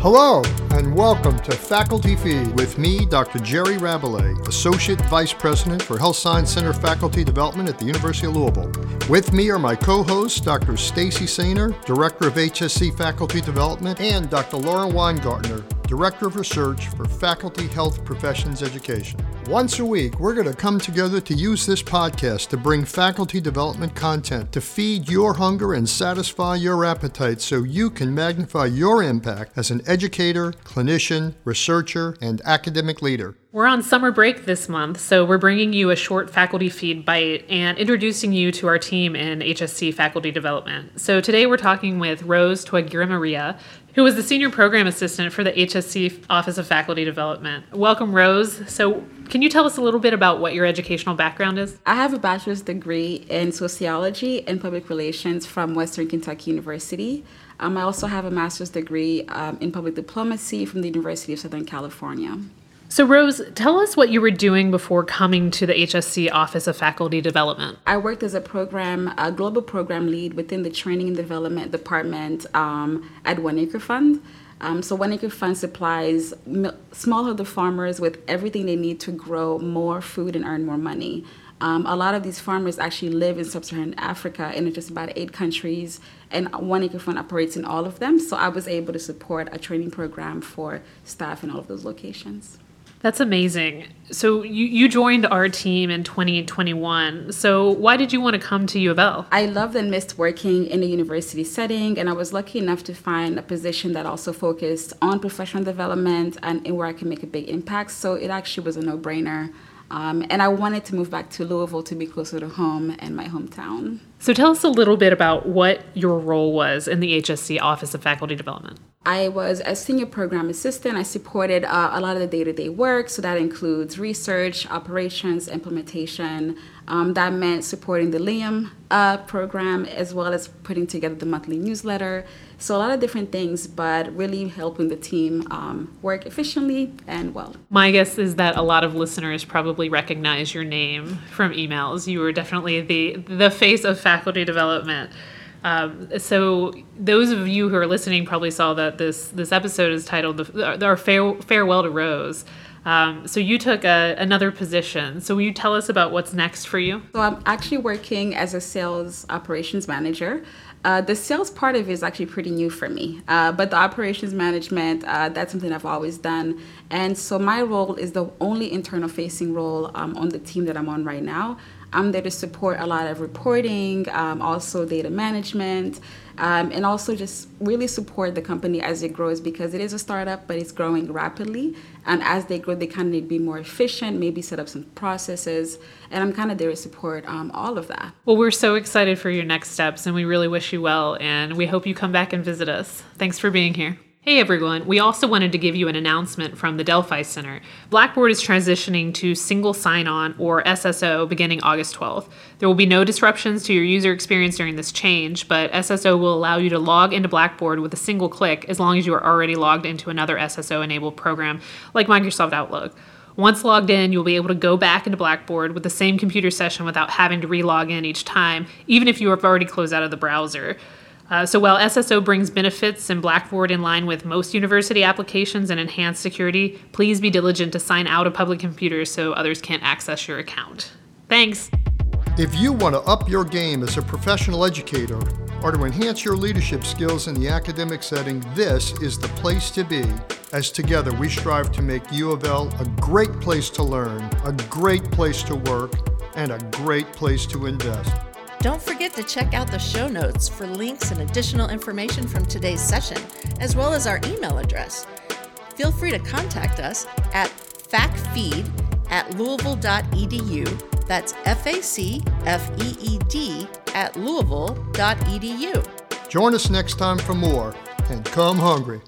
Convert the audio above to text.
Hello, and welcome to Faculty Feed with me, Dr. Jerry Rabalais, Associate Vice President for Health Science Center Faculty Development at the University of Louisville. With me are my co-hosts, Dr. Stacy Sainer, Director of HSC Faculty Development, and Dr. Lauren Weingartner, Director of Research for Faculty Health Professions Education. Once a week, we're going to come together to use this podcast to bring faculty development content to feed your hunger and satisfy your appetite so you can magnify your impact as an educator, clinician, researcher, and academic leader. We're on summer break this month, so we're bringing you a short faculty feed bite and introducing you to our team in HSC faculty development. So today we're talking with Rose Twagira Maria, who was the senior program assistant for the HSC Office of Faculty Development. Welcome, Rose. So, can you tell us a little bit about what your educational background is? I have a bachelor's degree in sociology and public relations from Western Kentucky University. Um, I also have a master's degree um, in public diplomacy from the University of Southern California. So, Rose, tell us what you were doing before coming to the HSC Office of Faculty Development. I worked as a program, a global program lead within the Training and Development Department um, at One Acre Fund. Um, so, One Acre Fund supplies smallholder farmers with everything they need to grow more food and earn more money. Um, a lot of these farmers actually live in sub-Saharan Africa in just about eight countries, and One Acre Fund operates in all of them. So I was able to support a training program for staff in all of those locations. That's amazing. So you, you joined our team in 2021. So why did you want to come to U of L? I loved and missed working in a university setting, and I was lucky enough to find a position that also focused on professional development and where I can make a big impact. So it actually was a no-brainer. Um, and I wanted to move back to Louisville to be closer to home and my hometown. So tell us a little bit about what your role was in the HSC Office of Faculty Development. I was a senior program assistant. I supported uh, a lot of the day to day work, so that includes research, operations, implementation. Um, that meant supporting the LIAM uh, program as well as putting together the monthly newsletter. So, a lot of different things, but really helping the team um, work efficiently and well. My guess is that a lot of listeners probably recognize your name from emails. You were definitely the, the face of faculty development. Um, so those of you who are listening probably saw that this this episode is titled the, "Our Fare, Farewell to Rose." Um, so you took a, another position. So will you tell us about what's next for you? So I'm actually working as a sales operations manager. Uh, the sales part of it is actually pretty new for me, uh, but the operations management, uh, that's something I've always done. And so my role is the only internal facing role um, on the team that I'm on right now. I'm there to support a lot of reporting, um, also data management, um, and also just really support the company as it grows because it is a startup, but it's growing rapidly. And as they grow, they kind of need to be more efficient, maybe set up some processes. And I'm kind of there to support um, all of that. Well, we're so excited for your next steps, and we really wish you well. And we hope you come back and visit us. Thanks for being here. Hey everyone, we also wanted to give you an announcement from the Delphi Center. Blackboard is transitioning to single sign on or SSO beginning August 12th. There will be no disruptions to your user experience during this change, but SSO will allow you to log into Blackboard with a single click as long as you are already logged into another SSO enabled program like Microsoft Outlook. Once logged in, you'll be able to go back into Blackboard with the same computer session without having to re-log in each time, even if you have already closed out of the browser. Uh, so while SSO brings benefits and Blackboard in line with most university applications and enhanced security, please be diligent to sign out of public computers so others can't access your account. Thanks. If you want to up your game as a professional educator or to enhance your leadership skills in the academic setting, this is the place to be. As together we strive to make U of L a great place to learn, a great place to work, and a great place to invest. Don't forget to check out the show notes for links and additional information from today's session, as well as our email address. Feel free to contact us at facfeed at louisville.edu. That's F A C F E E D at louisville.edu. Join us next time for more, and come hungry.